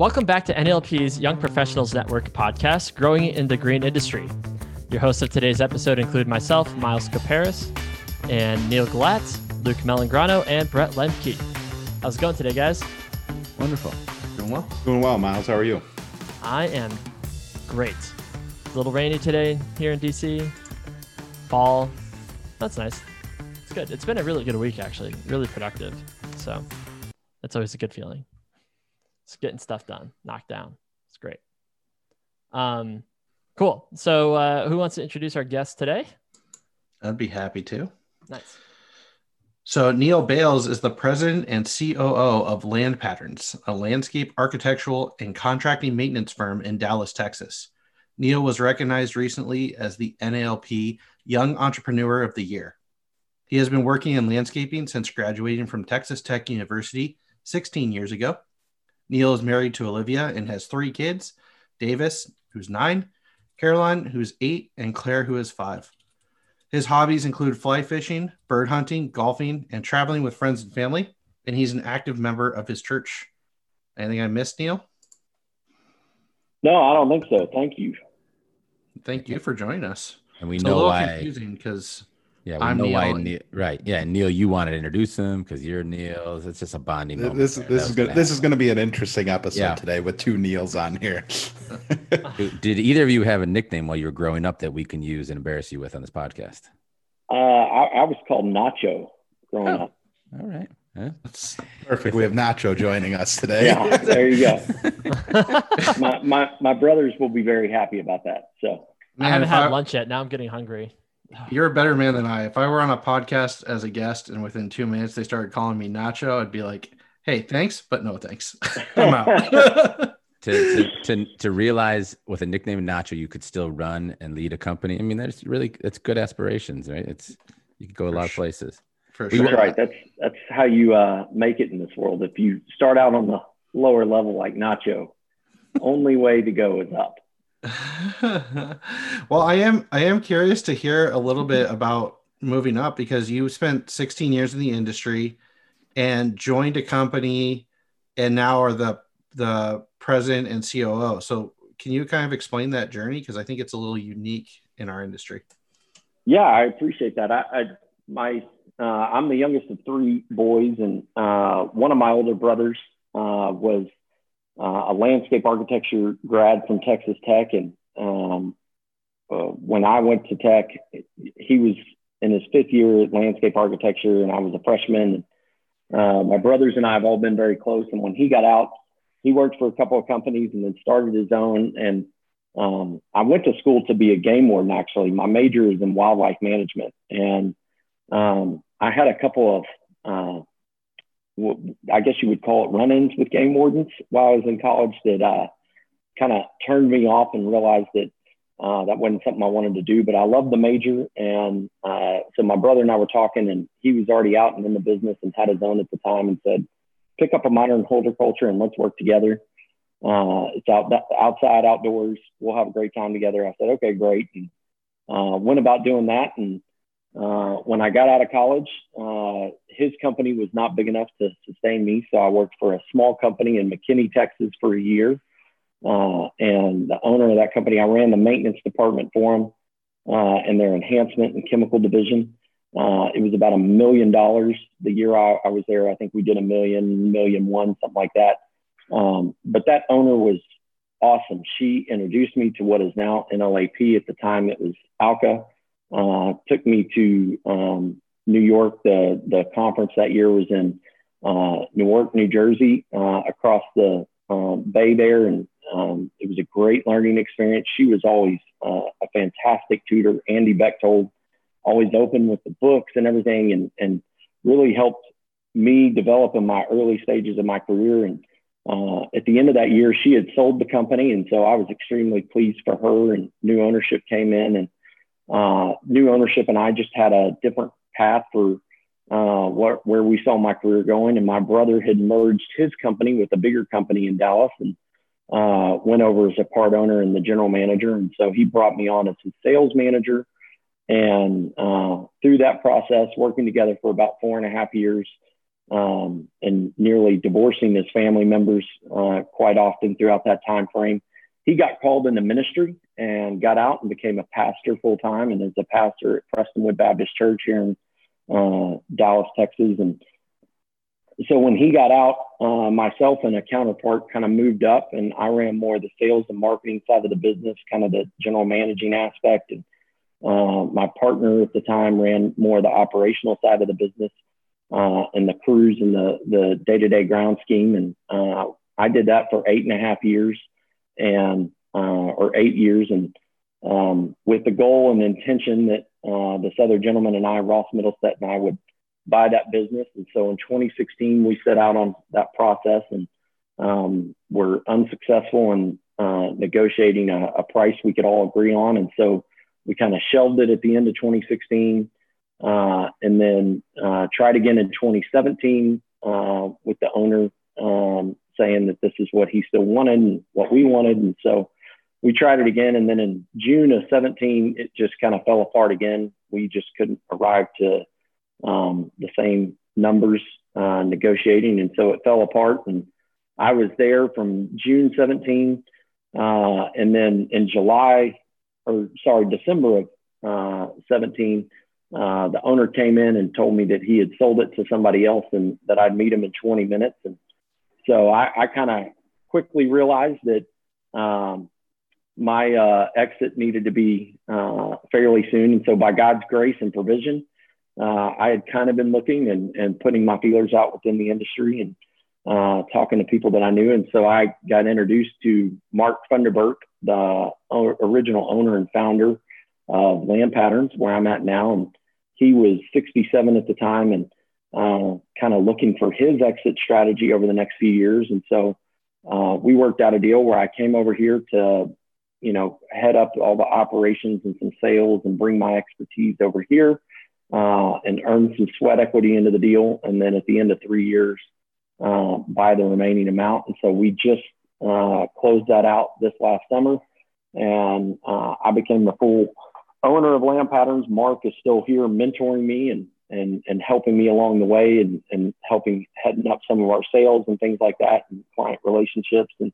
Welcome back to NALP's Young Professionals Network podcast, Growing in the Green Industry. Your hosts of today's episode include myself, Miles Caparis, and Neil Galatz, Luke Melangrano, and Brett Lemke. How's it going today, guys? Wonderful. Doing well. Doing well, Miles. How are you? I am great. a little rainy today here in DC. Fall. That's nice. It's good. It's been a really good week, actually. Really productive. So that's always a good feeling. It's getting stuff done, knocked down. It's great. Um, cool. So, uh, who wants to introduce our guest today? I'd be happy to. Nice. So, Neil Bales is the president and COO of Land Patterns, a landscape architectural and contracting maintenance firm in Dallas, Texas. Neil was recognized recently as the NALP Young Entrepreneur of the Year. He has been working in landscaping since graduating from Texas Tech University 16 years ago. Neil is married to Olivia and has three kids Davis, who's nine, Caroline, who's eight, and Claire, who is five. His hobbies include fly fishing, bird hunting, golfing, and traveling with friends and family. And he's an active member of his church. Anything I missed, Neil? No, I don't think so. Thank you. Thank you for joining us. And we It's know a little why. confusing because Yeah, we I'm know why. Neil and- Neil, right. Yeah, Neil, you wanted to introduce him because you're Neil. It's just a bonding moment. This there. this That is was gonna this is gonna be an interesting episode Yeah. today with two Neils on here. Did- Did either of you have a nickname while you were growing up that we can use and embarrass you with on this podcast? Uh, I, I was called Nacho growing Oh. up. All right. Huh? it's Perfect. We have Nacho joining us today. Yeah, there you go. My, my my brothers will be very happy about that. So I haven't had I- lunch yet. Now I'm getting hungry. You're a better man than I. If I were on a podcast as a guest and within two minutes they started calling me Nacho, I'd be like, "Hey, thanks, but no thanks. I'm out." to, to, to, to realize with a nickname Nacho, you could still run and lead a company. I mean, that's really, that's good aspirations, right? It's, you could go a For lot of places. For We sure. that's right. That's that's how you uh, make it in this world. If you start out on the lower level like Nacho, only way to go is up. well, I am I am curious to hear a little bit about moving up because you spent 16 years in the industry and joined a company and now are the the president and COO. So can you kind of explain that journey because I think it's a little unique in our industry. Yeah, I appreciate that. I, I my uh, I'm the youngest of three boys, and uh, one of my older brothers uh, was uh, a landscape architecture grad from Texas Tech, and um, uh, when I went to Tech, he was in his fifth year at landscape architecture, and I was a freshman. Uh, my brothers and I have all been very close, and when he got out, he worked for a couple of companies and then started his own. And um, I went to school to be a game warden. Actually, my major is in wildlife management, and um, I had a couple of, uh, I guess you would call it run-ins with game wardens while I was in college that uh, kind of turned me off and realized that uh, that wasn't something I wanted to do. But I loved the major, and uh, so my brother and I were talking, and he was already out and in the business and had his own at the time, and said, "Pick up a modern horticulture and let's work together." Uh, it's out outside, outdoors. We'll have a great time together. I said, okay, great. And uh, went about doing that. And uh, when I got out of college, uh, his company was not big enough to sustain me. So I worked for a small company in McKinney, Texas for a year. Uh, and the owner of that company, I ran the maintenance department for him uh, and their enhancement and chemical division. Uh, it was about a million dollars the year I, I was there. I think we did a million, million one, something like that. Um, but that owner was awesome. She introduced me to what is now NALP. At the time, it was ALCA. Uh, took me to um, New York. The the conference that year was in uh, Newark, New Jersey, uh, across the um, bay there, and um, it was a great learning experience. She was always uh, a fantastic tutor. Andy Bechtold, always open with the books and everything, and and really helped me develop in my early stages of my career. And uh, at the end of that year, she had sold the company, and so I was extremely pleased for her. And new ownership came in, and uh, new ownership and I just had a different path for uh, where, where we saw my career going. And my brother had merged his company with a bigger company in Dallas, and uh, went over as a part owner and the general manager. And so he brought me on as his sales manager. And uh, through that process, working together for about four and a half years, um, and nearly divorcing his family members uh, quite often throughout that time frame. He got called into ministry and got out and became a pastor full time and is a pastor at Prestonwood Baptist Church here in uh, Dallas, Texas. And so when he got out, uh, myself and a counterpart kind of moved up, and I ran more of the sales and marketing side of the business, kind of the general managing aspect. And uh, my partner at the time ran more of the operational side of the business uh, and the crews and the the day to day ground scheme. And uh, I did that for eight and a half years, and uh, or eight years, and um, with the goal and intention that uh, this other gentleman and I, Ross Middleset, and I would buy that business. And so in 2016, we set out on that process and um, were unsuccessful in uh, negotiating a, a, price we could all agree on. And so we kind of shelved it at the end of 2016 uh, and then uh, tried again in 2017 uh, with the owner um, saying that this is what he still wanted and what we wanted. And so we tried it again. And then in June of 17, it just kind of fell apart again. We just couldn't arrive to um, the same numbers uh, negotiating. And so it fell apart. And I was there from June 17. Uh, and then in July, or sorry, December of uh, 17, uh, the owner came in and told me that he had sold it to somebody else and that I'd meet him in 20 minutes. And so I, I kind of quickly realized that um, my uh, exit needed to be uh, fairly soon. And so by God's grace and provision, uh, I had kind of been looking and, and putting my feelers out within the industry and uh, talking to people that I knew. And so I got introduced to Mark Funderburk, the original owner and founder of Land Patterns, where I'm at now. And he was 67 at the time and uh, kind of looking for his exit strategy over the next few years. And so uh, we worked out a deal where I came over here to, you know, head up all the operations and some sales and bring my expertise over here uh, and earn some sweat equity into the deal. And then at the end of three years, uh, buy the remaining amount. And so we just uh, closed that out this last summer. And I became the full owner of Land Patterns. Mark is still here mentoring me and, and, and helping me along the way and, and helping heading up some of our sales and things like that and client relationships. And,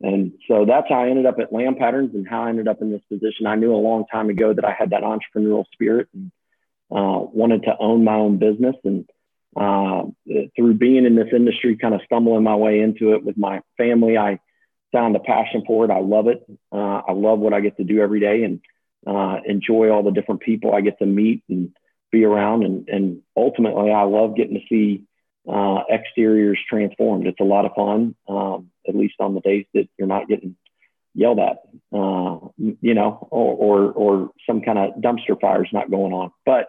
and so that's how I ended up at Land Patterns and how I ended up in this position. I knew a long time ago that I had that entrepreneurial spirit and uh, wanted to own my own business. And uh, through being in this industry, kind of stumbling my way into it with my family, I found a passion for it. I love it. Uh, I love what I get to do every day and uh, enjoy all the different people I get to meet and be around. And, and ultimately, I love getting to see uh, exteriors transformed. It's a lot of fun, um, at least on the days that you're not getting yelled at, uh, you know, or, or, or some kind of dumpster fire is not going on. But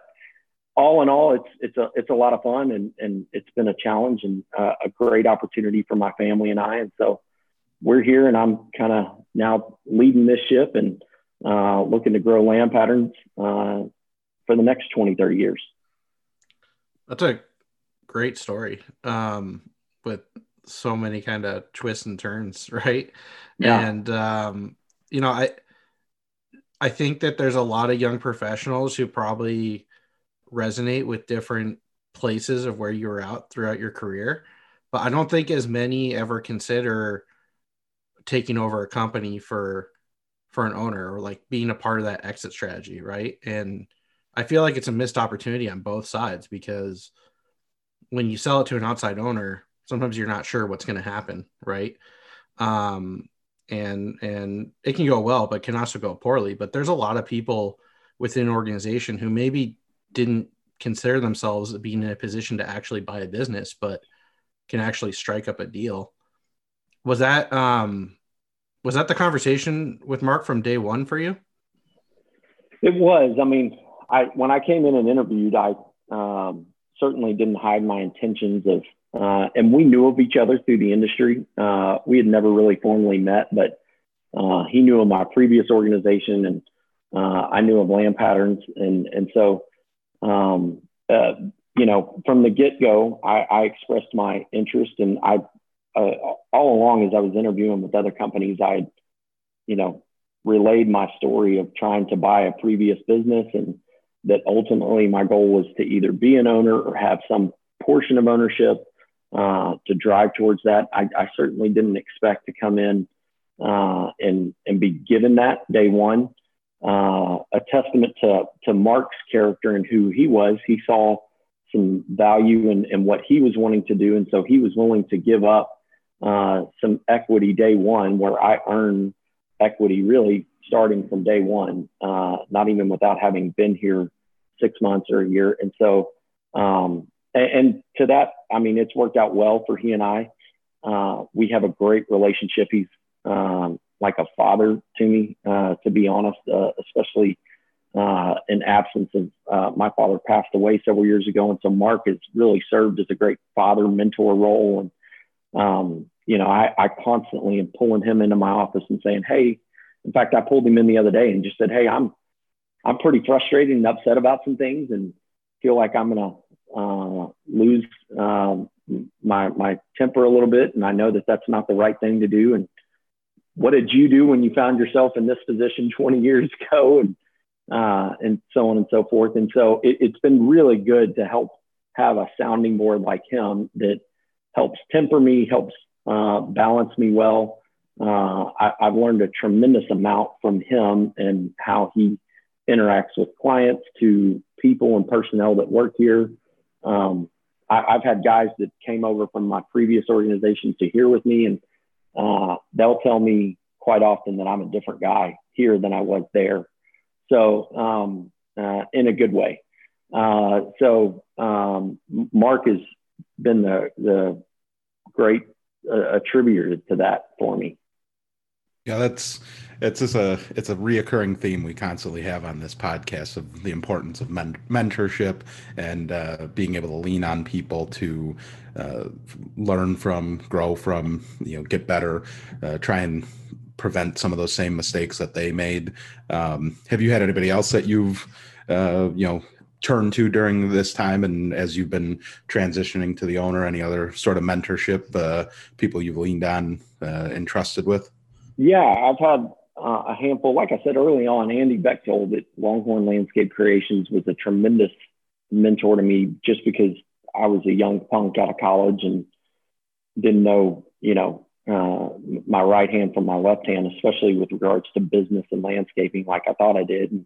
all in all, it's it's a it's a lot of fun and and it's been a challenge and uh, a great opportunity for my family and I. And so we're here, and I'm kind of now leading this ship and uh, looking to grow land patterns uh, for the next 20, 30 years. That's a great story um, with so many kind of twists and turns, right? Yeah. And um, you know, I I think that there's a lot of young professionals who probably resonate with different places of where you were out throughout your career. But I don't think as many ever consider taking over a company for for an owner or like being a part of that exit strategy, right? And I feel like it's a missed opportunity on both sides because when you sell it to an outside owner, sometimes you're not sure what's going to happen, right? Um, and and it can go well, but can also go poorly. But there's a lot of people within an organization who maybe didn't consider themselves being in a position to actually buy a business, but can actually strike up a deal. Was that um was that the conversation with Mark from day one for you? It was. I mean, I when I came in and interviewed, I um, certainly didn't hide my intentions of, uh, and we knew of each other through the industry. Uh, we had never really formally met, but uh, he knew of my previous organization, and uh, I knew of Land Patterns, and and so um, uh, you know, from the get go, I, I, expressed my interest, and I uh, all along as I was interviewing with other companies, I, you know, relayed my story of trying to buy a previous business, and that ultimately my goal was to either be an owner or have some portion of ownership uh, to drive towards that. I, I, certainly didn't expect to come in uh, and and be given that day one. Uh, a testament to to Mark's character and who he was. He saw some value in, in what he was wanting to do, and so he was willing to give up uh, some equity day one, where I earn equity really starting from day one, uh, not even without having been here six months or a year. And so, um, and, and, to that, I mean, it's worked out well for he and I. Uh, we have a great relationship. He's um, like a father to me, uh, to be honest, uh, especially uh, in absence of uh, my father passed away several years ago. And so Mark has really served as a great father mentor role. And, um, you know, I, I constantly am pulling him into my office and saying, Hey, in fact, I pulled him in the other day and just said, Hey, I'm, I'm pretty frustrated and upset about some things and feel like I'm going to uh, lose um, my, my temper a little bit. And I know that that's not the right thing to do. And what did you do when you found yourself in this position 20 years ago? And, uh, and so on and so forth. And so it, it's been really good to help have a sounding board like him that helps temper me, helps uh, balance me well. Uh, I, have learned a tremendous amount from him and how he interacts with clients to people and personnel that work here. Um, I, have had guys that came over from my previous organization to here with me, and uh, they'll tell me quite often that I'm a different guy here than I was there. So, um, uh, in a good way. Uh, so, um, Mark has been the, the great uh, attributor to that for me. Yeah, that's it's just a it's a reoccurring theme we constantly have on this podcast of the importance of men- mentorship and uh, being able to lean on people to uh, learn from, grow from, you know, get better, uh, try and prevent some of those same mistakes that they made. Um, have you had anybody else that you've uh, you know turned to during this time and as you've been transitioning to the owner any other sort of mentorship uh, people you've leaned on uh, and trusted with yeah, I've had uh, a handful. Like I said early on, Andy Bechtold at Longhorn Landscape Creations was a tremendous mentor to me just because I was a young punk out of college and didn't know, you know, uh, my right hand from my left hand, especially with regards to business and landscaping, like I thought I did. And,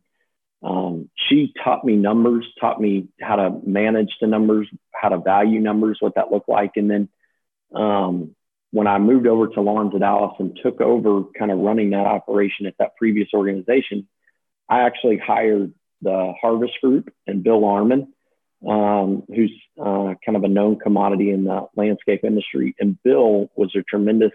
um, she taught me numbers, taught me how to manage the numbers, how to value numbers, what that looked like. And then um, when I moved over to Lawns of Dallas and took over kind of running that operation at that previous organization, I actually hired the Harvest Group and Bill Arman, um, who's uh, kind of a known commodity in the landscape industry. And Bill was a tremendous,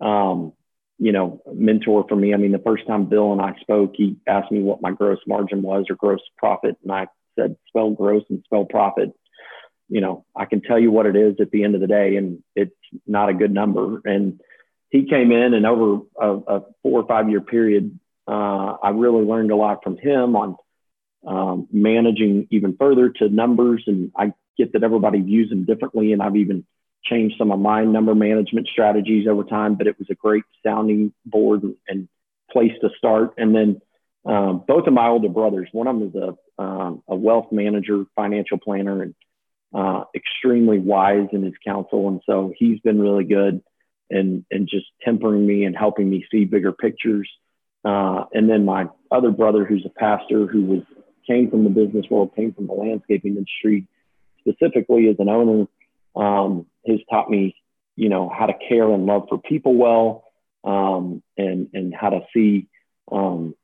um, you know, mentor for me. I mean, the first time Bill and I spoke, he asked me what my gross margin was or gross profit, and I said spell gross and spell profit you know, I can tell you what it is at the end of the day, and it's not a good number. And he came in, and over a, a four or five year period, uh, I really learned a lot from him on um, managing even further to numbers. And I get that everybody views them differently, and I've even changed some of my number management strategies over time. But it was a great sounding board and, and place to start. And then um, both of my older brothers, one of them is a, um, a wealth manager, financial planner, and uh, extremely wise in his counsel. And so he's been really good and, and just tempering me and helping me see bigger pictures. Uh, and then my other brother, who's a pastor who was came from the business world, came from the landscaping industry, specifically as an owner, um, has taught me, you know, how to care and love for people well, um, and and how to see um,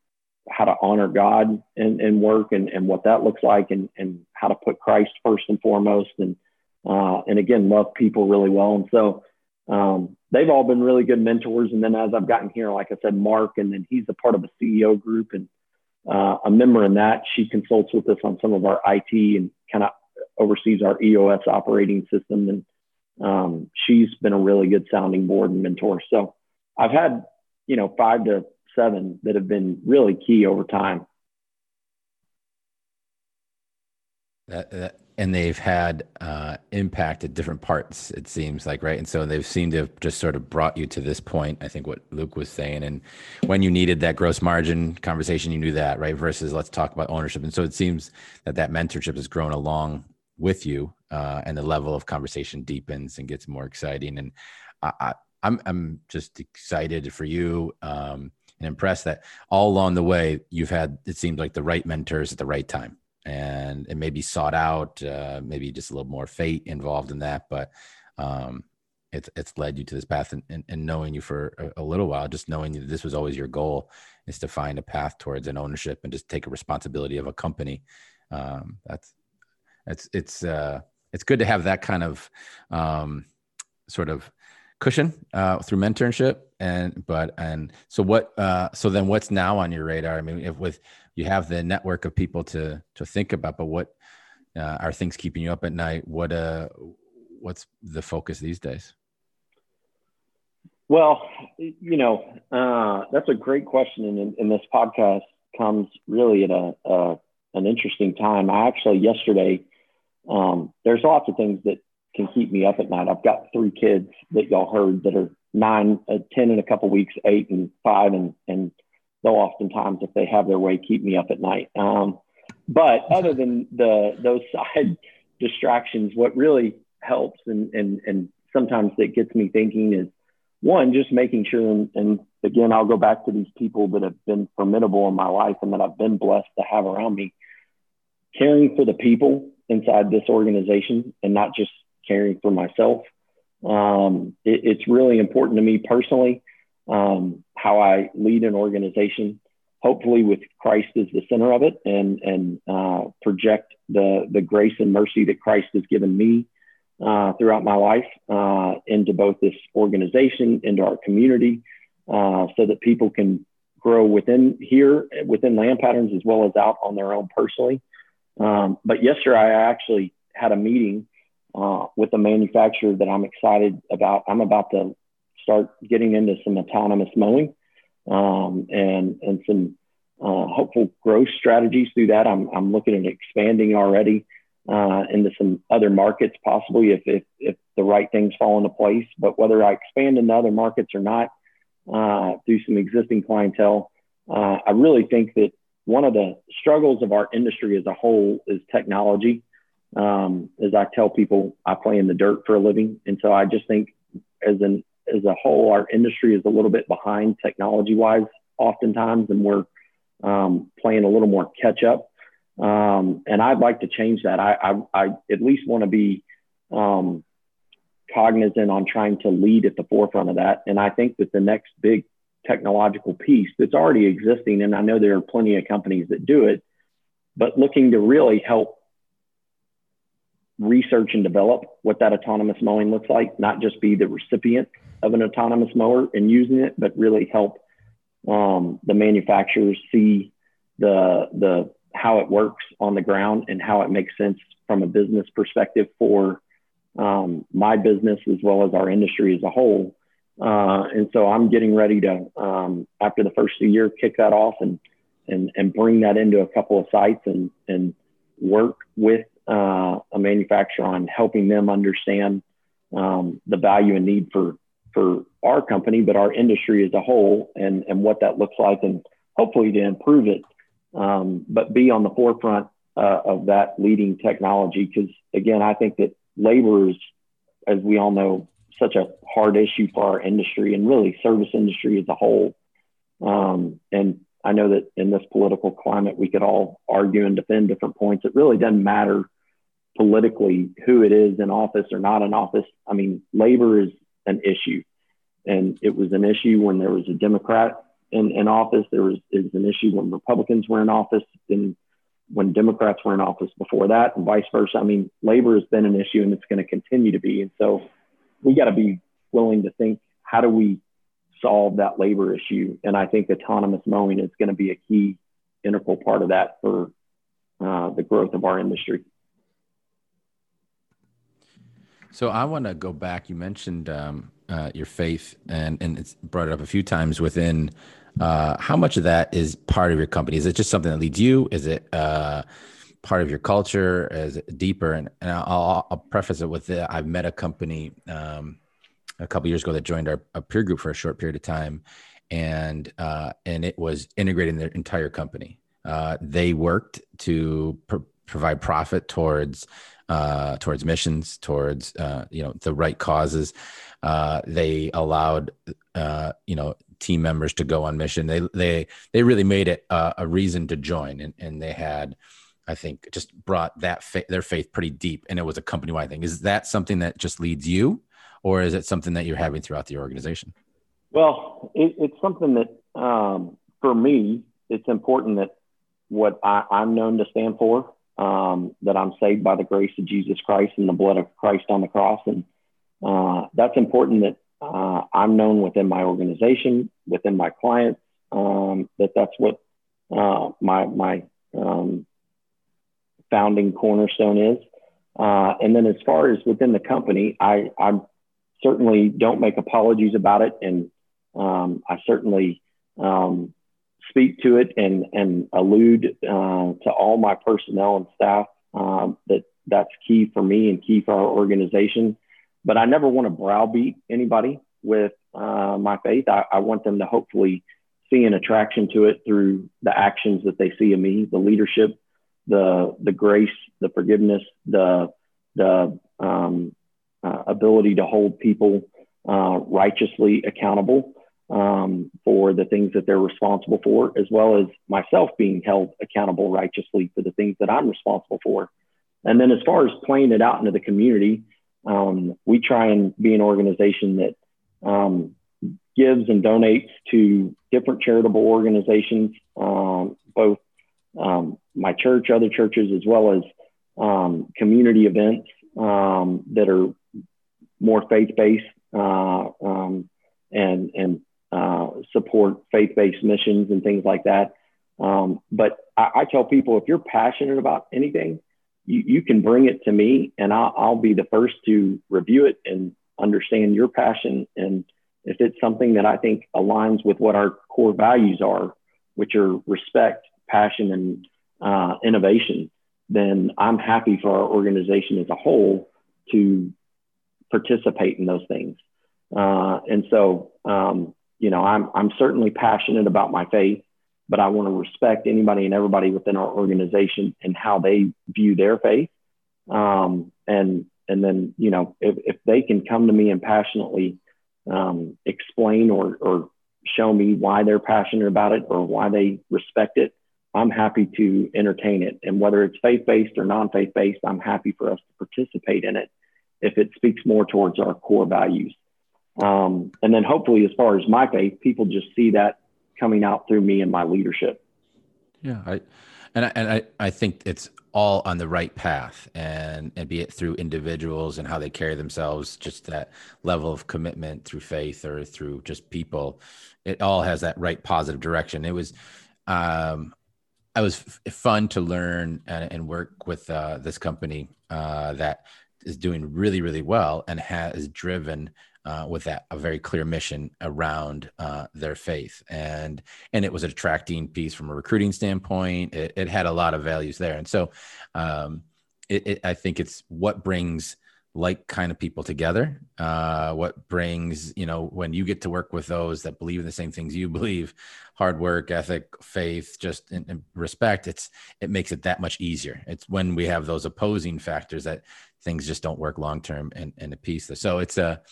how to honor God and, and work and, and what that looks like and, and how to put Christ first and foremost and uh, and again love people really well. And so um, they've all been really good mentors. And then as I've gotten here like I said Mark and then he's a part of a CEO group and uh, a member in that. She consults with us on some of our IT and kind of oversees our EOS operating system and um, she's been a really good sounding board and mentor so I've had you know five to seven that have been really key over time. That, that, and they've had uh, impact at different parts, it seems like, right? And so they've seemed to have just sort of brought you to this point. I think what Luke was saying, and when you needed that gross margin conversation, you knew that, right? Versus let's talk about ownership. And so it seems that that mentorship has grown along with you uh, and the level of conversation deepens and gets more exciting. And I, I, I'm I'm just excited for you um, and impressed that all along the way you've had it seems like the right mentors at the right time, and it may be sought out, uh, maybe just a little more fate involved in that, but um, it's it's led you to this path. And, and, and knowing you for a, a, little while, just knowing that this was always your goal, is to find a path towards an ownership and just take a responsibility of a company. Um, that's it's it's uh, it's good to have that kind of um, sort of cushion uh, through mentorship and but and so what uh, so then what's now on your radar? I mean if with you have the network of people to to think about but what uh, are things keeping you up at night? What uh what's the focus these days? Well you know uh, that's a great question and, and this podcast comes really at a, a an interesting time. I actually yesterday um, there's lots of things that can keep me up at night. I've got three kids that y'all heard that are nine, uh, 10 in a couple weeks, eight and five. And, and they'll oftentimes, if they have their way, keep me up at night. Um, but other than the, those side distractions, what really helps and, and, and sometimes that gets me thinking is one, just making sure. And, and again, I'll go back to these people that have been formidable in my life and that I've been blessed to have around me, caring for the people inside this organization and not just caring for myself. Um, it, it's really important to me personally um, how I lead an organization, hopefully with Christ as the center of it, and and uh, project the the grace and mercy that Christ has given me uh, throughout my life uh, into both this organization, into our community, uh, so that people can grow within here, within land patterns, as well as out on their own personally. Um, but yesterday, I actually had a meeting uh, with a manufacturer that I'm excited about. I'm about to start getting into some autonomous mowing um, and and some uh, hopeful growth strategies through that. I'm I'm looking at expanding already uh, into some other markets, possibly if, if if the right things fall into place. But whether I expand into other markets or not, uh, through some existing clientele, uh, I really think that one of the struggles of our industry as a whole is technology. Um, as I tell people, I play in the dirt for a living, and so I just think as an as a whole, our industry is a little bit behind technology wise, oftentimes, and we're um, playing a little more catch up. Um, and I'd like to change that. I, I, I at least want to be um, cognizant on trying to lead at the forefront of that. And I think that the next big technological piece that's already existing, and I know there are plenty of companies that do it, but looking to really help research and develop what that autonomous mowing looks like, not just be the recipient of an autonomous mower and using it, but really help um, the manufacturers see the the how it works on the ground and how it makes sense from a business perspective for um, my business as well as our industry as a whole. Uh, and so I'm getting ready to, um, after the first year, kick that off and and and bring that into a couple of sites and and work with uh, a manufacturer on helping them understand um, the value and need for for our company, but our industry as a whole, and and what that looks like, and hopefully to improve it, um, but be on the forefront uh, of that leading technology. Because again, I think that labor is, as we all know, such a hard issue for our industry and really service industry as a whole. Um, and I know that in this political climate, we could all argue and defend different points. It really doesn't matter politically who it is in office or not in office. I mean, labor is an issue, and it was an issue when there was a Democrat in, in office. There was is an issue when Republicans were in office, and when Democrats were in office before that, and vice versa. I mean, labor has been an issue, and it's going to continue to be. And so, we got to be willing to think: how do we solve that labor issue? And I think autonomous mowing is going to be a key integral part of that for uh, the growth of our industry. So I want to go back. You mentioned um, uh, your faith, and and it's brought it up a few times within. Uh, how much of that is part of your company? Is it just something that leads you? Is it uh, part of your culture? Is deeper? And, and I'll, I'll preface it with that I've met a company um, a couple years ago that joined our, our, peer group for a short period of time, and uh, and it was integrating their entire company. Uh, they worked to pr- provide profit towards uh, towards missions, towards uh, you know the right causes. Uh, they allowed uh, you know team members to go on mission. They they they really made it a reason to join, and and they had. I think just brought that fa- their faith pretty deep, and it was a company wide thing. Is that something that just leads you, or is it something that you're having throughout the organization? Well, it, it's something that um, for me, it's important that what I, am known to stand for, um, that I'm saved by the grace of Jesus Christ and the blood of Christ on the cross. And uh, that's important that uh, I'm known within my organization, within my clients, um, that that's what uh, my, my um, founding cornerstone is. Uh, and then as far as within the company, I, I certainly don't make apologies about it. And um, I certainly um, speak to it and, and allude uh, to all my personnel and staff um, that that's key for me and key for our organization. But I never want to browbeat anybody with uh, my faith. I, I, want them to hopefully see an attraction to it through the actions that they see in me, the leadership, the the grace, the forgiveness, the the um, uh, ability to hold people uh, righteously accountable um, for the things that they're responsible for, as well as myself being held accountable righteously for the things that I'm responsible for. And then as far as playing it out into the community, um, we try and be an organization that um, gives and donates to different charitable organizations, um, both um, my church, other churches, as well as um, community events that are more faith-based uh, and and uh, support faith-based missions and things like that. Um, but I, I, tell people if you're passionate about anything, you, you can bring it to me, and I'll, I'll, be the first to review it and understand your passion. And if it's something that I think aligns with what our core values are, which are respect, passion, and uh, innovation, then I'm happy for our organization as a whole to participate in those things. Uh, and so, um, you know, I'm, I'm certainly passionate about my faith, but I want to respect anybody and everybody within our organization and how they view their faith. Um, and, and then, you know, if, if they can come to me and passionately um, explain or, or show me why they're passionate about it or why they respect it, I'm happy to entertain it. And whether it's faith based or non faith based, I'm happy for us to participate in it if it speaks more towards our core values. Um, and then hopefully, as far as my faith, people just see that coming out through me and my leadership. Yeah, I, and I, and I, I think it's all on the right path, and and be it through individuals and how they carry themselves, just that level of commitment through faith or through just people, it all has that right positive direction. It was, um, I was f- fun to learn and, and work with uh, this company uh, that is doing really really well and has driven uh, with that a very clear mission around uh, their faith. And and it was an attracting piece from a recruiting standpoint. It, it had a lot of values there. And so um, it, it, i think it's what brings like kind of people together. Uh, what brings you know when you get to work with those that believe in the same things you believe hard work ethic faith just in, in respect it's it makes it that much easier. It's when we have those opposing factors that things just don't work long term and in a piece so it's a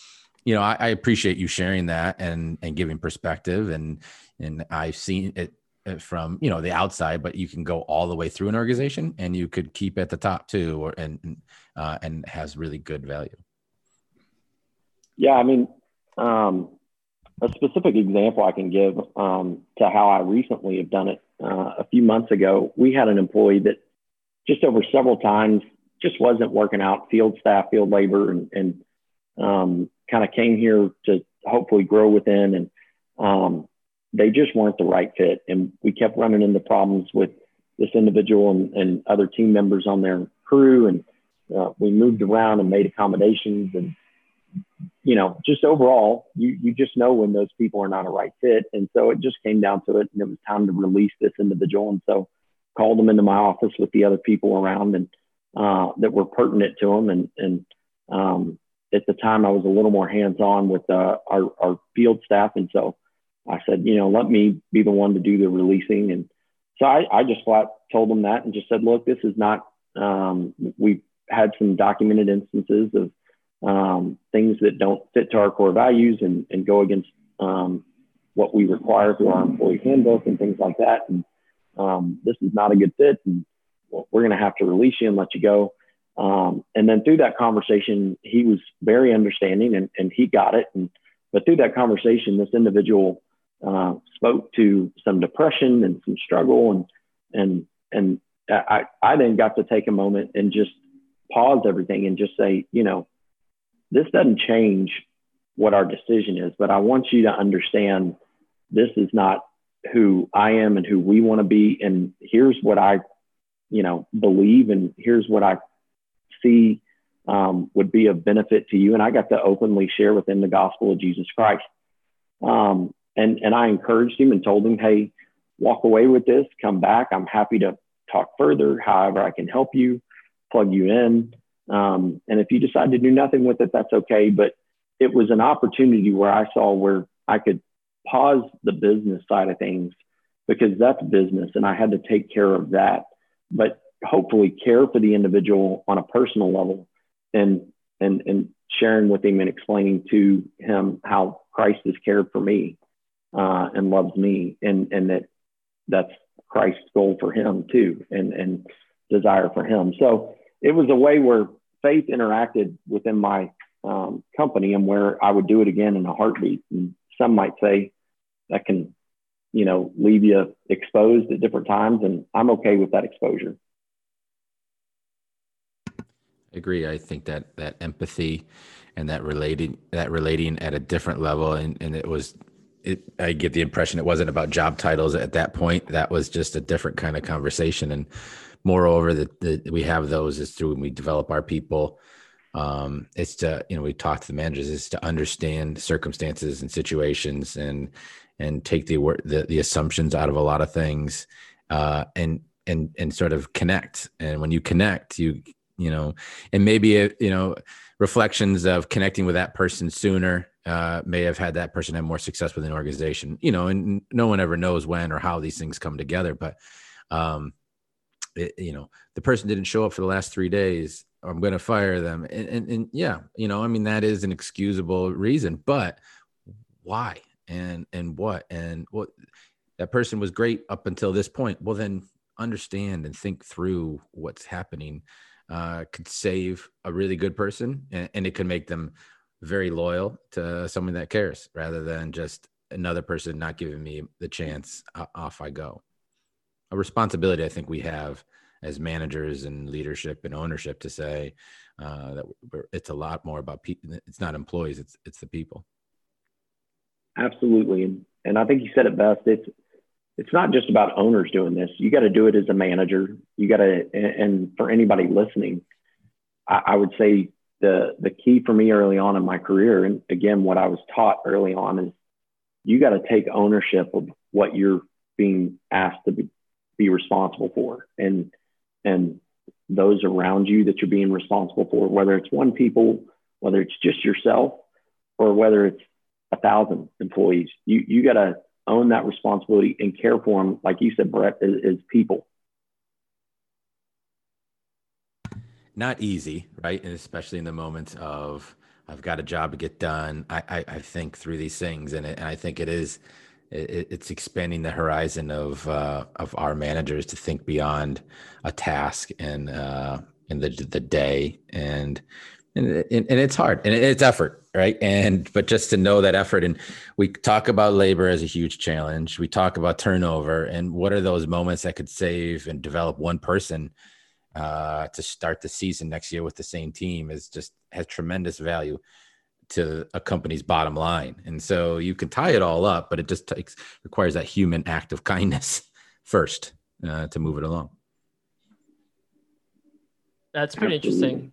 you know, I, I, appreciate you sharing that and and giving perspective and and I've seen it uh, from you know the outside, but you can go all the way through an organization and you could keep at the top too, or and uh, and has really good value. Yeah, I mean, um, a specific example I can give um, to how I recently have done it. Uh, a few months ago, we had an employee that just over several times just wasn't working out, field staff, field labor, and, and um, kind of came here to hopefully grow within, and um, they just weren't the right fit. And we kept running into problems with this individual and, and other team members on their crew, and uh, we moved around and made accommodations. And you know, just overall, you you just know when those people are not a right fit, and so it just came down to it, and it was time to release this individual, and so called them into my office with the other people around and uh, that were pertinent to them, and and um, at the time I was a little more hands on with uh, our, our field staff. And so I said, you know, let me be the one to do the releasing. And so I, I just flat told them that and just said, look, this is not, um, we had some documented instances of um, things that don't fit to our core values and, and go against um, what we require through our employee handbook and things like that. And um, this is not a good fit. And we're going to have to release you and let you go. Um, and then through that conversation, he was very understanding and, and he got it. And, but through that conversation, this individual uh, spoke to some depression and some struggle. And, and, and I, I then got to take a moment and just pause everything and just say, you know, this doesn't change what our decision is, but I want you to understand this is not who I am and who we want to be. And here's what I, you know, believe, and here's what I see um, would be of benefit to you. And I got to openly share within the gospel of Jesus Christ. Um, and, and I encouraged him and told him, hey, walk away with this, come back. I'm happy to talk further, however I can help you, plug you in. Um, and if you decide to do nothing with it, that's okay. But it was an opportunity where I saw where I could pause the business side of things because that's business and I had to take care of that. But hopefully care for the individual on a personal level and and and sharing with him and explaining to him how Christ has cared for me uh, and loves me and and that that's Christ's goal for him too and and desire for him. So it was a way where faith interacted within my um, company and where I would do it again in a heartbeat. And some might say that can, you know, leave you exposed at different times, and I'm okay with that exposure. I agree. I think that that empathy and that relating that relating at a different level, and and it was. It, I get the impression it wasn't about job titles at that point. That was just a different kind of conversation. And moreover, that, we have those is through when we develop our people um, it's to you know we talk to the managers is to understand circumstances and situations and and take the the, the assumptions out of a lot of things uh, and and and sort of connect and when you connect you you know and maybe it, you know reflections of connecting with that person sooner uh, may have had that person have more success with an organization you know and no one ever knows when or how these things come together but um it, you know the person didn't show up for the last three days I'm going to fire them. And, and, and yeah, you know, I mean, that is an excusable reason, but why and, and what, and what that person was great up until this point. Well, then understand and think through what's happening uh, could save a really good person and, and it could make them very loyal to someone that cares rather than just another person not giving me the chance uh, off I go. A responsibility I think we have as managers and leadership and ownership to say uh, that it's a lot more about people. It's not employees; it's it's the people. Absolutely, and and I think you said it best. It's it's not just about owners doing this. You got to do it as a manager. You got to, and for anybody listening, I, I would say the the key for me early on in my career, and again, what I was taught early on is you got to take ownership of what you're being asked to be, be responsible for, and and those around you that you're being responsible for, whether it's one people, whether it's just yourself, or whether it's a thousand employees. You you got to own that responsibility and care for them, like you said, Brett, as people. Not easy, right? And especially in the moments of I've got a job to get done. I I, I think through these things, and, it, and I think it is it, it's expanding the horizon of uh, of our managers to think beyond a task and uh, in the the day and and, and it's hard and it's effort right and but just to know that effort and we talk about labor as a huge challenge we talk about turnover and what are those moments that could save and develop one person uh, to start the season next year with the same team is just has tremendous value to a company's bottom line. And so you can tie it all up, but it just takes requires that human act of kindness first uh, to move it along. That's pretty interesting.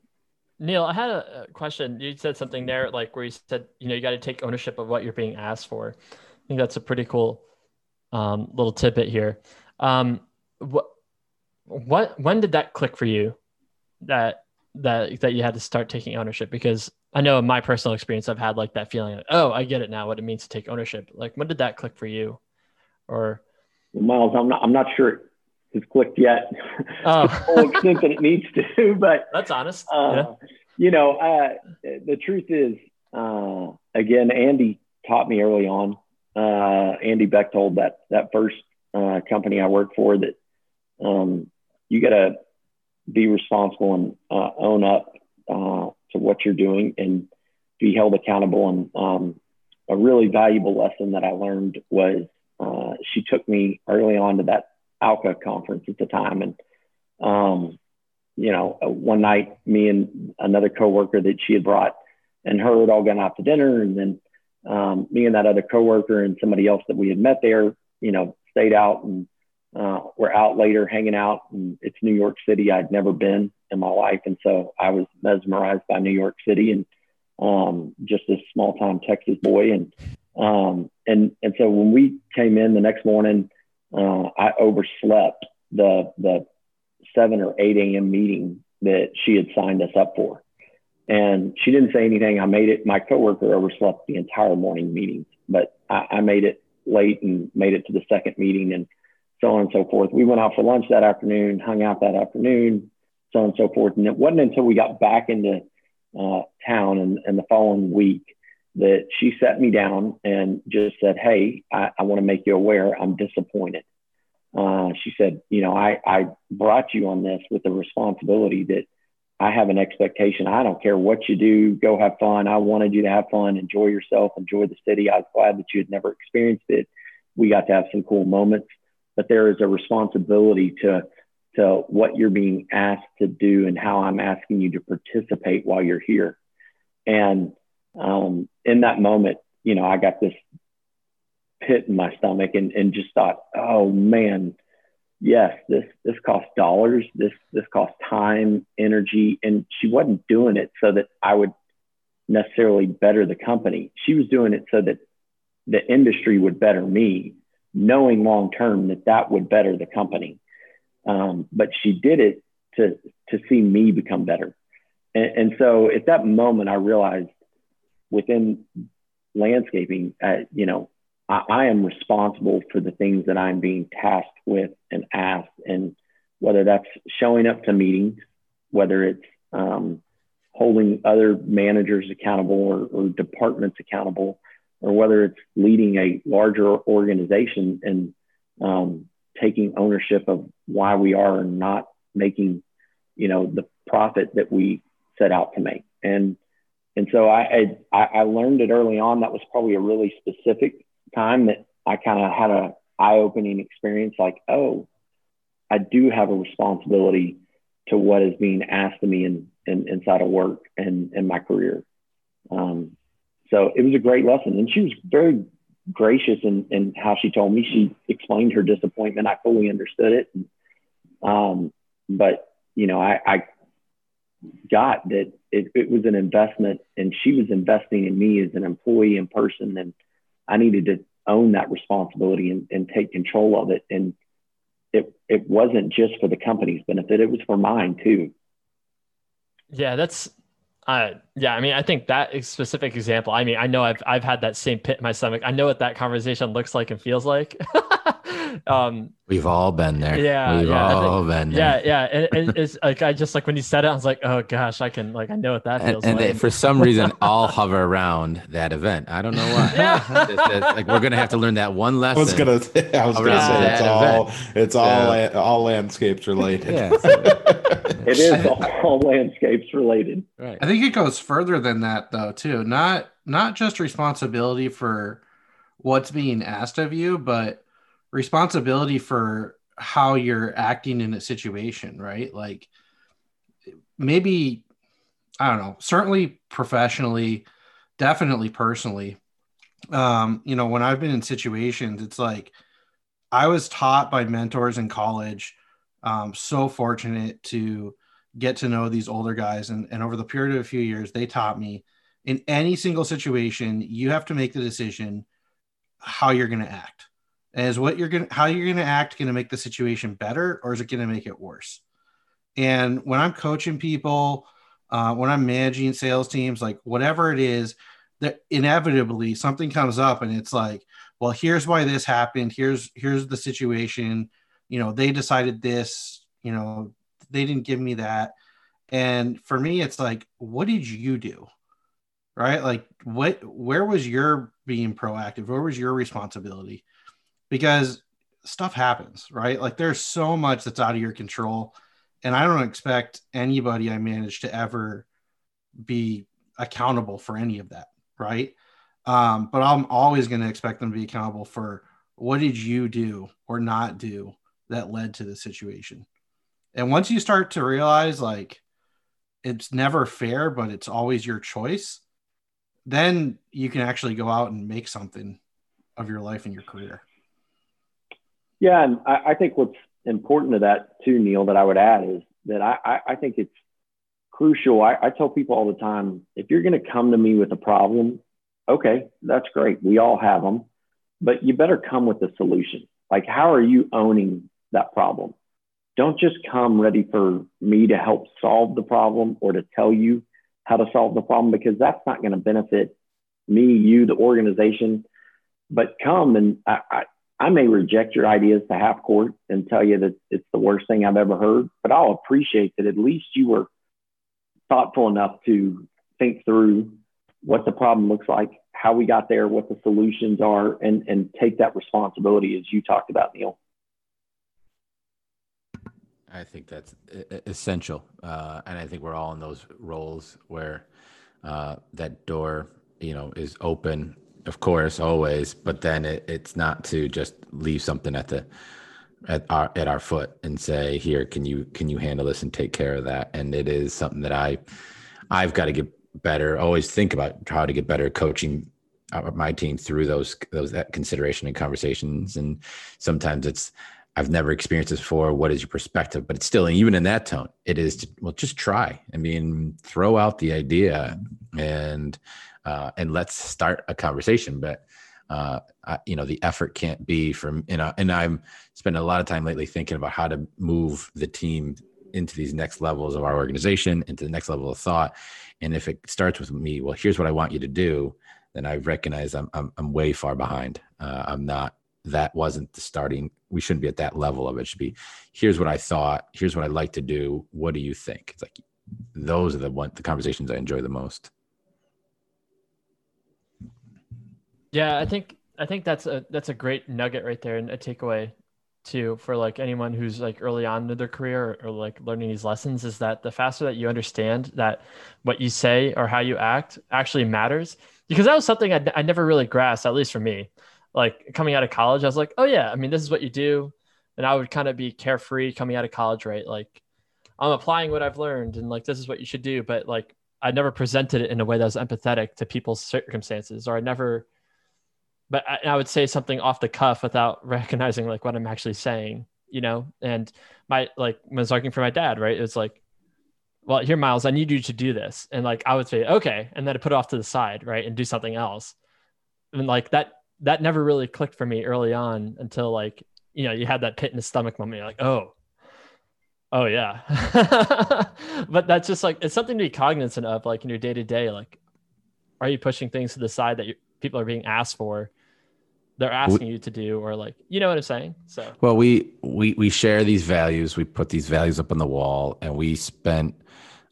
Neil, I had a question. You said something there, like where you said, you know, you got to take ownership of what you're being asked for. I think that's a pretty cool um, little tidbit here. Um, what, what, when did that click for you? That that that you had to start taking ownership because I know in my personal experience, I've had like that feeling like, oh, I get it now, what it means to take ownership. Like, when did that click for you? Or, Miles, I'm not, I'm not sure has clicked yet Oh. the full extent that it needs to. But That's honest. uh, yeah. you know, uh, the truth is, uh, again, Andy taught me early on. Uh, Andy Bechtold, that that first uh, company I worked for, that um, you got to be responsible and uh, own up uh, to what you're doing and be held accountable. And um, a really valuable lesson that I learned was uh, she took me early on to that ALCA conference at the time, and um, you know, uh, one night, me and another coworker that she had brought, and her had all gone out to dinner, and then um, me and that other coworker and somebody else that we had met there, you know, stayed out and uh, we're out later hanging out. And it's New York City. I'd never been in my life, and so I was mesmerized by New York City and um, just this small town Texas boy, and um, and and so when we came in the next morning, uh, I overslept the the seven or eight a.m. meeting that she had signed us up for. And she didn't say anything. I made it. My coworker overslept the entire morning meeting, but I, I made it late and made it to the second meeting and so on and so forth. We went out for lunch that afternoon, hung out that afternoon, so on and so forth. And it wasn't until we got back into uh, town and, and the following week that she sat me down and just said, Hey, I, I want to make you aware I'm disappointed. Uh, she said, You know, I, I brought you on this with the responsibility that I have an expectation. I don't care what you do, go have fun. I wanted you to have fun, enjoy yourself, enjoy the city. I was glad that you had never experienced it. We got to have some cool moments, but there is a responsibility to to what you're being asked to do and how I'm asking you to participate while you're here. And um, in that moment, you know, I got this pit in my stomach and, and just thought, oh man, yes, this this costs dollars. This this costs time, energy, and she wasn't doing it so that I would necessarily better the company. She was doing it so that the industry would better me, knowing long term that that would better the company. Um, but she did it to to see me become better. And, and so at that moment, I realized within landscaping, uh, you know, I, I am responsible for the things that I'm being tasked with and asked, and whether that's showing up to meetings, whether it's um, holding other managers accountable or, or departments accountable, or whether it's leading a larger organization and um, taking ownership of why we are not making, you know, the profit that we set out to make. And and so I I, I learned it early on. That was probably a really specific time that I kind of had a eye-opening experience. Like, oh, I do have a responsibility to what is being asked of me in, in inside of work and in my career. Um, so it was a great lesson, and she was very gracious in, in how she told me. She explained her disappointment. I fully understood it. Um, but you know, I, I got that it, it was an investment, and she was investing in me as an employee in person, and I needed to own that responsibility and, and take control of it. And it it wasn't just for the company's benefit; it was for mine too. Yeah, that's uh yeah, I mean, I think that specific example, I mean, I know I've I've had that same pit in my stomach. I know what that conversation looks like and feels like. um We've all been there. Yeah, We've yeah, I all been there. yeah, yeah. And, and it's like I just like when you said it, I was like, oh gosh, I can like I know what that And, feels and they, like. for some reason, all hover around that event. I don't know why. Yeah. It's- it's like we're gonna have to learn that one I lesson. was gonna, I was gonna say that it's all, event. it's all, Yeah. la- all landscapes related. Yeah. so- It is all landscapes related. right. I think it goes further than that though too. Not not just responsibility for what's being asked of you, but responsibility for how you're acting in a situation, right? Like maybe I don't know, certainly professionally, definitely personally. Um, you know, when I've been in situations, it's like I was taught by mentors in college. Um, so fortunate to get to know these older guys and, and over the period of a few years they taught me in any single situation you have to make the decision how you're going to act and is what you're going to how you're going to act going to make the situation better or is it going to make it worse and when i'm coaching people uh, when i'm managing sales teams like whatever it is that inevitably something comes up and it's like well here's why this happened here's here's the situation you know, they decided this, you know, they didn't give me that. And for me, it's like, what did you do? Right? Like, what, where was your being proactive? Where was your responsibility? Because stuff happens, right? Like, there's so much that's out of your control. And I don't expect anybody I manage to ever be accountable for any of that, right? Um, but I'm always going to expect them to be accountable for what did you do or not do that led to the situation. And once you start to realize like it's never fair, but it's always your choice, then you can actually go out and make something of your life and your career. Yeah, and I, I think what's important to that too, Neil, that I would add is that I, I, I think it's crucial. I, I tell people all the time if you're going to come to me with a problem, okay, that's great. We all have them, but you better come with a solution. Like, how are you owning that problem? Don't just come ready for me to help solve the problem or to tell you how to solve the problem because that's not going to benefit me, you, the organization. But come and I, I, I may reject your ideas to half court and tell you that it's the worst thing I've ever heard, but I'll appreciate that at least you were thoughtful enough to think through what the problem looks like, how we got there, what the solutions are, and, and take that responsibility as you talked about, Neil. I think that's essential, uh, and I think we're all in those roles where uh, that door, you know, is open, of course, always. But then it, it's not to just leave something at the at our at our foot and say, "Here, can you can you handle this and take care of that?" And it is something that I I've got to get better. Always think about how to get better coaching uh, my team through those those that consideration and conversations. And sometimes it's I've never experienced this before. What is your perspective? But it's still, even in that tone, it is to, well, just try. I mean, throw out the idea and uh, and let's start a conversation. But uh, I, you know, the effort can't be from you know. And I'm spending a lot of time lately thinking about how to move the team into these next levels of our organization, into the next level of thought. And if it starts with me, well, here's what I want you to do, then I recognize I'm I'm, I'm way far behind. Uh, I'm not that wasn't the starting we shouldn't be at that level of it. it should be here's what i thought. Here's what i'd like to do. What do you think? It's like those are the one the conversations i enjoy the most. Yeah i think i think that's a that's a great nugget right there and a takeaway too for like anyone who's like early on in their career or, or, like learning these lessons is that the faster that you understand that what you say or how you act actually matters. Because that was something I, I never really grasped at least for me like coming out of college, I was like, oh yeah, I mean, this is what you do. And I would kind of be carefree coming out of college, right? Like I'm applying what I've learned and like this is what you should do. But like I never presented it in a way that was empathetic to people's circumstances, or I never but I, I would say something off the cuff without recognizing like what I'm actually saying, you know? And my like when I was working for my dad, right? It was like, well, here, Miles, I need you to do this. And like I would say, okay, and then I put it off to the side, right? And do something else. And like that that never really clicked for me early on until like you know you had that pit in the stomach moment. You're like oh oh yeah. But that's just like it's something to be cognizant of like in your day to day like are you pushing things to the side that people are being asked for they're asking you to do or like you know what i'm saying? So well we we we share these values. We put these values up on the wall and we spent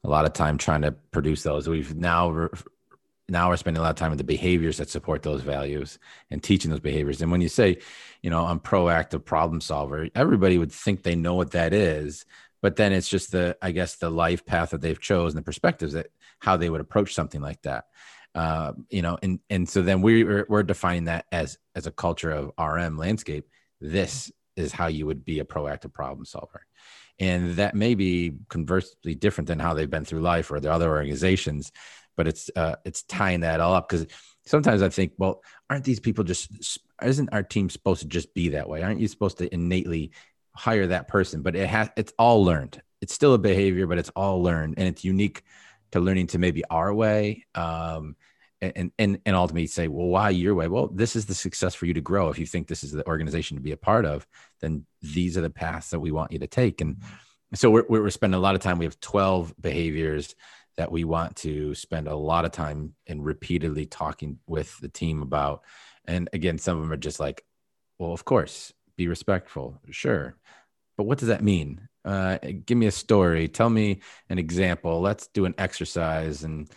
a lot of time trying to produce those. We've now re- now we're spending a lot of time with the behaviors that support those values and teaching those behaviors. And when you say, you know, I'm proactive problem solver, everybody would think they know what that is, but then it's just the, I guess, the life path that they've chosen, the perspectives that how they would approach something like that. Uh, you know, and and so then we're we're defining that as as a culture of RM landscape. This is how you would be a proactive problem solver and that may be conversely different than how they've been through life or their other organizations but it's uh, it's tying that all up because sometimes I think, well, aren't these people just isn't our team supposed to just be that way? Aren't you supposed to innately hire that person? But it has it's all learned. It's still a behavior, but it's all learned, and it's unique to learning to maybe our way. Um, and and and ultimately say, well, why your way? Well, this is the success for you to grow. If you think this is the organization to be a part of, then these are the paths that we want you to take. And so we're we're spending a lot of time. We have twelve behaviors that we want to spend a lot of time and repeatedly talking with the team about. And again, some of them are just like, well, of course, be respectful. Sure. but what does that mean? Uh, give me a story. Tell me an example. Let's do an exercise. And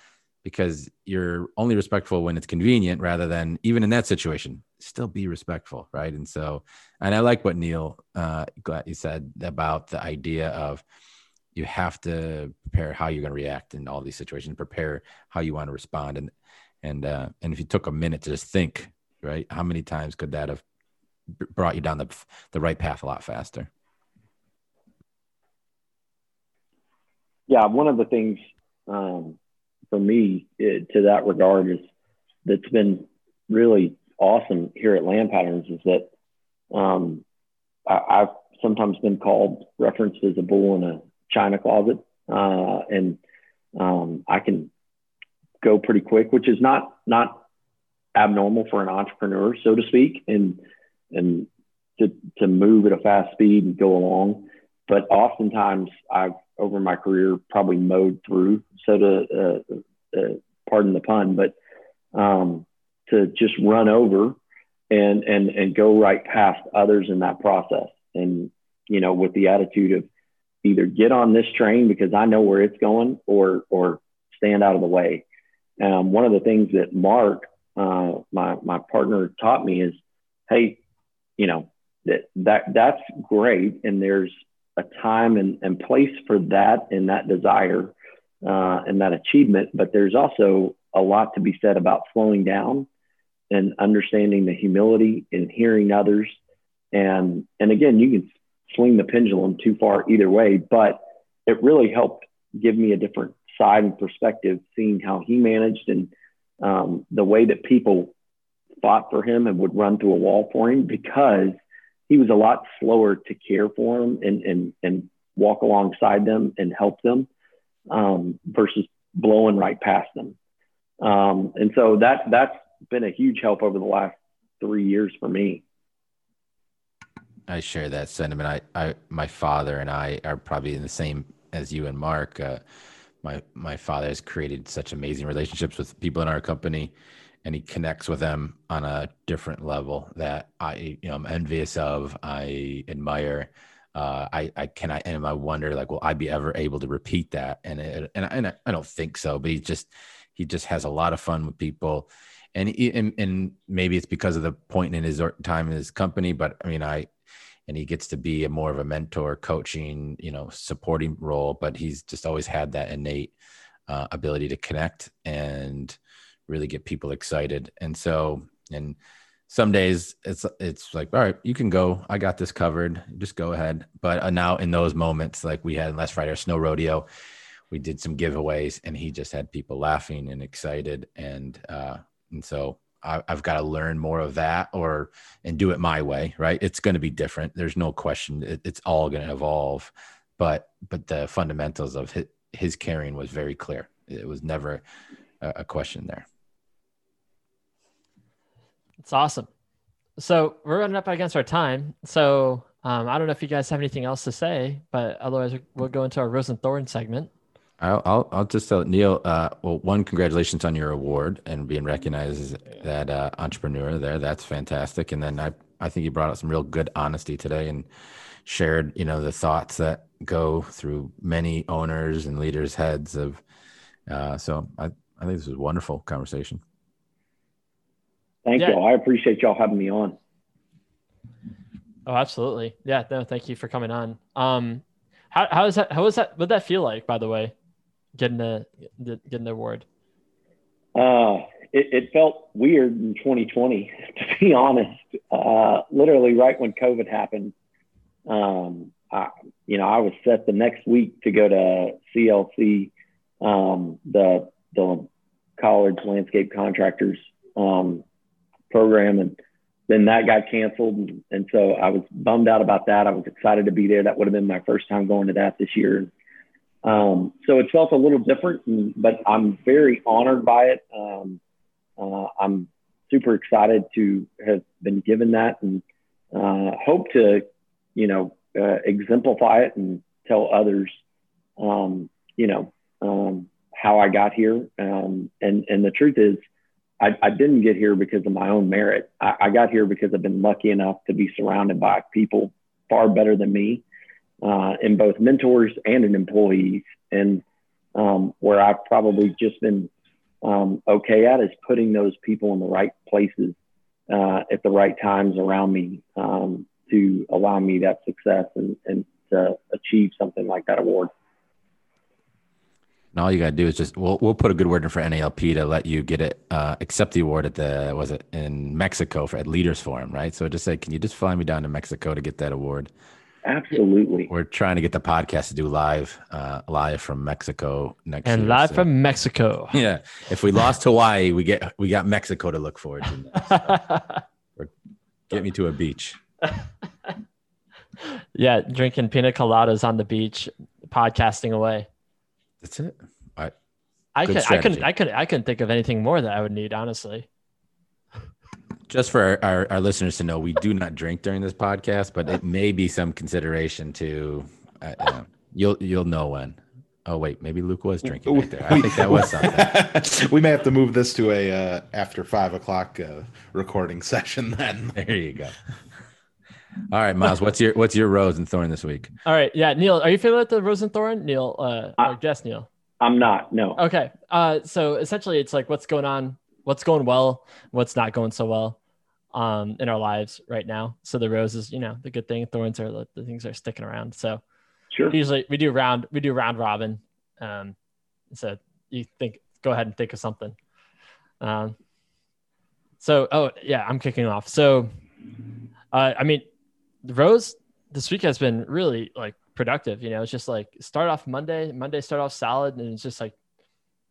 because you're only respectful when it's convenient rather than even in that situation, still be respectful. Right. And so, and I like what Neil, uh, you said about the idea of, you have to prepare how you're going to react in all these situations prepare how you want to respond. And and uh, and if you took a minute to just think right how many times could that have brought you down the the right path a lot faster? Yeah one of the things um, for me it, to that regard is that's been really awesome here at Land Patterns is that um, I, have sometimes been called referenced as a bull in a china closet, uh, and um, I can go pretty quick, which is not not abnormal for an entrepreneur, so to speak, and and to to move at a fast speed and go along. But oftentimes, I've over my career probably mowed through, so to uh, uh, pardon the pun, but um, to just run over and and and go right past others in that process, and you know, with the attitude of either get on this train because I know where it's going or or stand out of the way. Um, one of the things that Mark, uh, my my partner, taught me is, hey, you know that that that's great, and there's a time and, and place for that and that desire uh, and that achievement, but there's also a lot to be said about slowing down and understanding the humility and hearing others. And and again, you can swing the pendulum too far either way, but it really helped give me a different side and perspective, seeing how he managed and um, the way that people fought for him and would run through a wall for him because he was a lot slower to care for him and, and, and walk alongside them and help them um, versus blowing right past them. Um, and so that, that's been a huge help over the last three years for me. I share that sentiment. I, I, my father and I are probably in the same as you and Mark. Uh, my my father has created such amazing relationships with people in our company, and he connects with them on a different level that I, you know, I'm envious of. I admire. Uh, I I can I and I wonder like, will I be ever able to repeat that? And it, and and I don't think so. But he just he just has a lot of fun with people. And, and and maybe it's because of the point in his time in his company, but I mean, I and he gets to be a more of a mentor, coaching, you know, supporting role. But he's just always had that innate uh, ability to connect and really get people excited. And so, and some days it's it's like, all right, you can go. I got this covered. Just go ahead. But uh, now in those moments, like we had last Friday, our snow rodeo, we did some giveaways, and he just had people laughing and excited, and uh, and so I, have got to learn more of that or and do it my way right? It's going to be different. There's no question. It, it's all going to evolve. But but the fundamentals of his, his caring was very clear. It was never a, a question there. It's awesome. So we're running up against our time. So um, i don't know if you guys have anything else to say but otherwise we'll go into our rose and thorn segment I'll, I'll, I'll just tell Neil. Uh, well, one, congratulations on your award and being recognized as that uh, entrepreneur there. That's fantastic. And then I, I think you brought up some real good honesty today and shared, you know, the thoughts that go through many owners and leaders' heads of. Uh, so I, I think this was a wonderful conversation. Thank yeah. you. I appreciate y'all having me on. Oh, absolutely. Yeah. No, thank you for coming on. Um, how, how is that? How was that? What that feel like, by the way? Getting the, the getting the award? Uh, it, it, felt weird in 2020, to be honest. Uh, literally, right when COVID happened, um, I, you know, I was set the next week to go to CLC, um, the the college landscape contractors um, program, and then that got canceled, and, and so I was bummed out about that. I was excited to be there. That would have been my first time going to that this year. Um, so it felt a little different, but I'm very honored by it. Um, uh, I'm super excited to have been given that and uh, hope to, you know, uh, exemplify it and tell others, um, you know, um, how I got here. Um, and, and the truth is, I, I, didn't get here because of my own merit. I, I got here because I've been lucky enough to be surrounded by people far better than me uh, in both mentors and in employees. And um, where I've probably just been um, okay at is putting those people in the right places uh, at the right times around me um, to allow me that success and, and to achieve something like that award. And all you gotta do is just we'll we'll put a good word in for NALP to let you get it uh, accept the award at the was it in Mexico for at Leaders Forum, right? So just say, can you just fly me down to Mexico to get that award? Absolutely. We're trying to get the podcast to do live, uh, live from Mexico next and year. live so- from Mexico. yeah. If we lost Hawaii, we get we got Mexico to look forward to. Get me to a beach. yeah, drinking pina coladas on the beach, podcasting away. That's it. I, I Good could, I couldn't, strategy. I could, I couldn't think of anything more that I would need, honestly. Just for our, our, our listeners to know, we do not drink during this podcast, but it may be some consideration to. Uh, you know, you'll you'll know when. Oh wait, maybe Luke was drinking back there. I think that was something. we may have to move this to a uh, after five o'clock uh, recording session then. There you go. All right, Miles. What's your what's your rose and thorn this week? All right, yeah, Neil, are you familiar with the Rose and Thorn? Neil, uh, I- or guess Neil. I'm not, no. Okay, uh, so essentially, it's like what's going on, what's going well, what's not going so well, um, in our lives right now. So the rose is, you know, the good thing. Thorns are the, the things that are sticking around. So Sure. usually we do round, we do round robin. Um, so you think, go ahead and think of something. Um, so oh yeah, I'm kicking off. So, uh, I mean, the rose this week has been really like productive. You know, it's just like start off Monday, Monday start off solid, and it's just like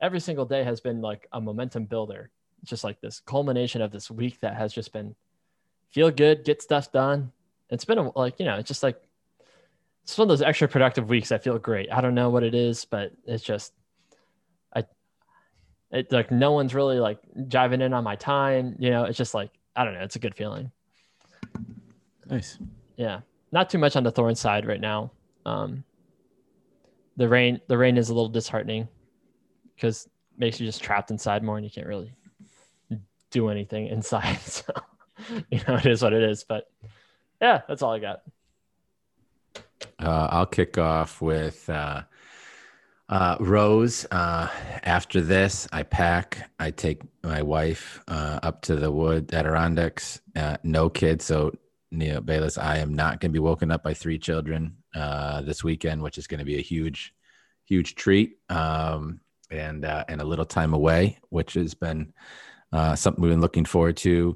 every single day has been like a momentum builder. Just like this culmination of this week that has just been feel good, get stuff done. It's been a, like you know, it's just like it's one of those extra productive weeks that feel great. I don't know what it is, but it's just I it like no one's really like jiving in on my time. You know, it's just like I don't know. It's a good feeling. Nice. Yeah, not too much on the thorn side right now. Um, the rain, the rain is a little disheartening because makes you just trapped inside more, and you can't really do anything inside. So, you know, it is what it is. But yeah, that's all I got. Uh, I'll kick off with uh, uh, Rose. Uh, after this, I pack. I take my wife uh, up to the wood Adirondacks. Uh, no kids, so Neil Bayless. I am not going to be woken up by three children this weekend, which is going to be a huge, huge treat. Um, and and a little time away, which has been uh, something we've been looking forward to.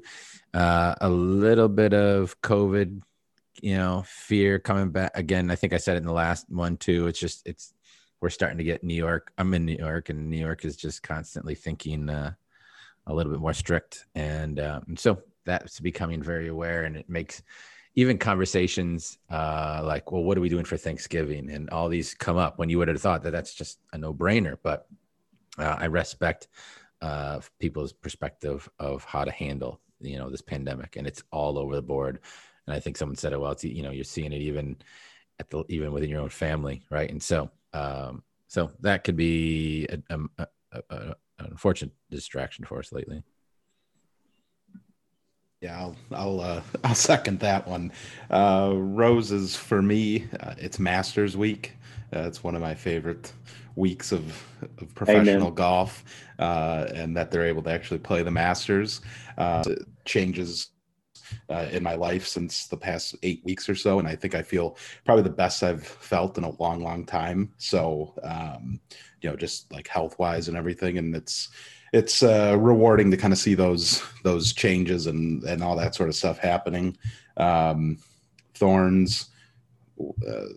Uh, a little bit of COVID you know, fear coming back again. I think I said it in the last one too. It's just it's we're starting to get New York. I'm in New York, and New York is just constantly thinking uh, a little bit more strict, and, uh, and so that's becoming very aware, and it makes even conversations uh, like, well, what are we doing for Thanksgiving, and all these come up when you would have thought that that's just a no brainer, but uh, I respect uh, people's perspective of how to handle you know this pandemic, and it's all over the board. And I think someone said it well. It's you know you're seeing it even at the even within your own family, right? And so um, so that could be a, a, a, a, an unfortunate distraction for us lately. Yeah, I'll I'll uh, I'll second that one. Uh, roses for me, uh, it's Masters Week. Uh, it's one of my favorite weeks of of professional Amen. golf, uh, and that they're able to actually play the Masters uh, changes uh, in my life since the past eight weeks or so, and I think I feel probably the best I've felt in a long, long time. So, um, you know, just like health wise and everything, and it's it's uh, rewarding to kind of see those those changes and and all that sort of stuff happening. Um, thorns, uh,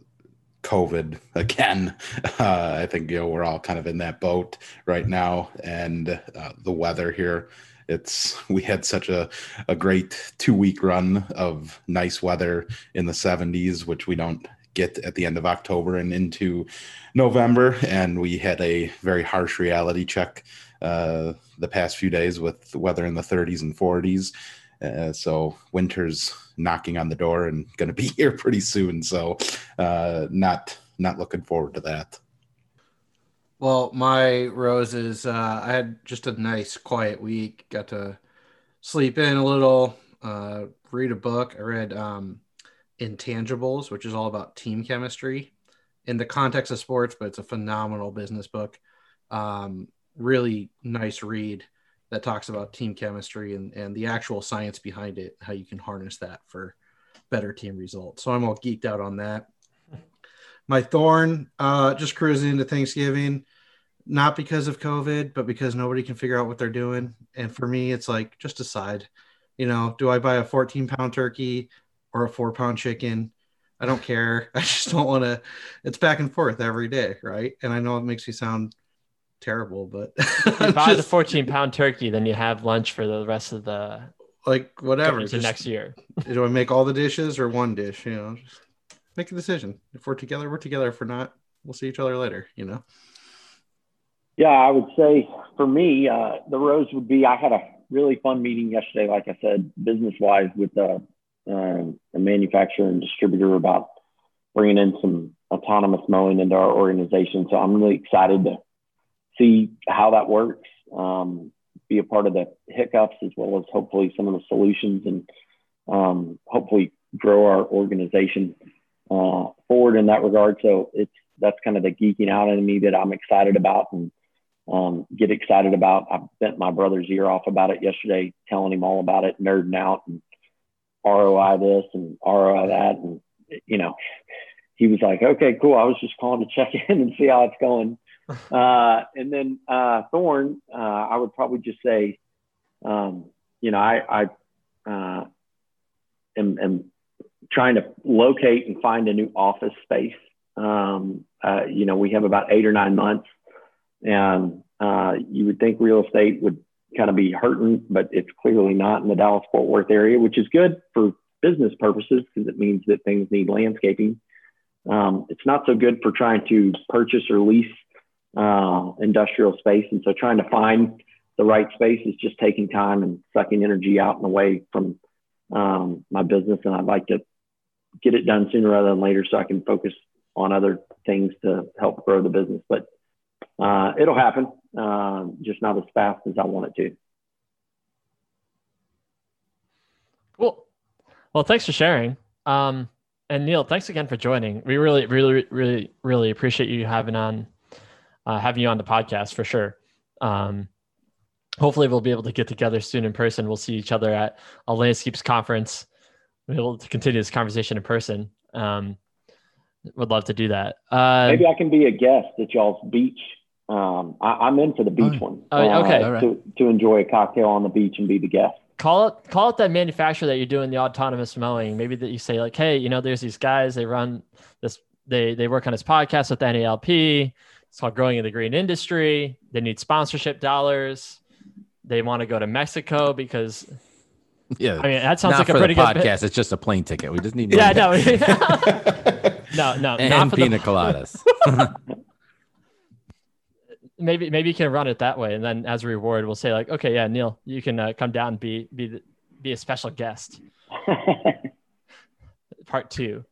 COVID again. Uh, I think you know we're all kind of in that boat right now, and uh, the weather here. It's we had such a a great two week run of nice weather in the 70s, which we don't get at the end of October and into November, and we had a very harsh reality check uh, the past few days with the weather in the 30s and 40s. Uh, so winter's knocking on the door and going to be here pretty soon. So uh, not not looking forward to that. Well, my roses, uh, I had just a nice quiet week. Got to sleep in a little, uh, read a book. I read um, Intangibles, which is all about team chemistry in the context of sports, but it's a phenomenal business book. Um, really nice read that talks about team chemistry and, and the actual science behind it, how you can harness that for better team results. So I'm all geeked out on that. My thorn, uh, just cruising into Thanksgiving, not because of COVID, but because nobody can figure out what they're doing. And for me, it's like just decide, you know, do I buy a 14 pound turkey or a four pound chicken? I don't care. I just don't want to. It's back and forth every day, right? And I know it makes me sound terrible, but you buy just, the 14 pound turkey, then you have lunch for the rest of the like whatever to next year. do I make all the dishes or one dish? You know, just make a decision. If we're together, we're together. If we're not, we'll see each other later. You know. Yeah, I would say for me, uh, the rose would be. I had a really fun meeting yesterday, like I said, business wise, with a, uh, a manufacturer and distributor about bringing in some autonomous mowing into our organization. So I'm really excited to see how that works, um, be a part of the hiccups as well as hopefully some of the solutions and um, hopefully grow our organization uh, forward in that regard. So it's that's kind of the geeking out in me that I'm excited about and um, get excited about. I bent my brother's ear off about it yesterday, telling him all about it, nerding out and ROI this and ROI that. And, you know, he was like, okay, cool. I was just calling to check in and see how it's going. Uh, and then uh, Thorn, uh, I would probably just say, um, you know, I, I uh, am, am, trying to locate and find a new office space. Um, uh, you know, we have about eight or nine months, and uh, you would think real estate would kind of be hurting, but it's clearly not in the Dallas Fort Worth area, which is good for business purposes because it means that things need landscaping. Um, it's not so good for trying to purchase or lease uh, industrial space. And so trying to find the right space is just taking time and sucking energy out and away from um, my business. And I'd like to get it done sooner rather than later so I can focus on other things to help grow the business. But uh, it'll happen, uh, just not as fast as I want it to. Cool. Well, thanks for sharing. Um, and Neil, thanks again for joining. We really, really, really, really appreciate you having on uh, having you on the podcast for sure. Um, hopefully, we'll be able to get together soon in person. We'll see each other at a landscapes conference. We'll be able to continue this conversation in person. Um, would love to do that. Uh, Maybe I can be a guest at y'all's beach. Um, I, am in for the beach oh, one. Oh, uh, okay. To, to enjoy a cocktail on the beach and be the guest. Call it call it that manufacturer that you're doing the autonomous mowing. Maybe that you say like, hey, you know, there's these guys. They run this. They they work on this podcast with NALP. It's called Growing in the Green Industry. They need sponsorship dollars. They want to go to Mexico because yeah, I mean that sounds like a pretty good podcast. It's just a plane ticket. We just need yeah, no, no, no, and not pina the... coladas. maybe maybe you can run it that way, and then as a reward, we'll say like, okay, yeah, Neil, you can uh, come down and be be be a special guest. Part two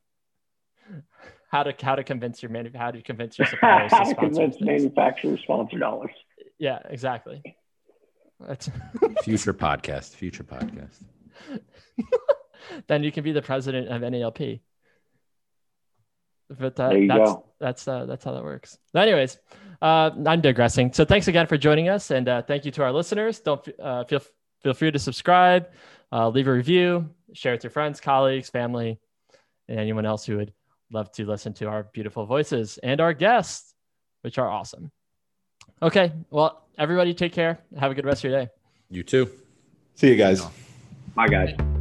how to how to convince your manu- how to convince your suppliers how to, to convince manufacturers sponsor dollars. Yeah, exactly. That's future podcast. Future podcast. then you can be the president of NALP. But uh, there you that's go. that's uh, that's how that works. Anyways, uh, I'm digressing. So thanks again for joining us, and uh, thank you to our listeners. Don't uh, feel feel free to subscribe, uh, leave a review, share with your friends, colleagues, family, and anyone else who would love to listen to our beautiful voices and our guests, which are awesome. Okay. Well, everybody take care. Have a good rest of your day. You too. See you guys. Bye, guys.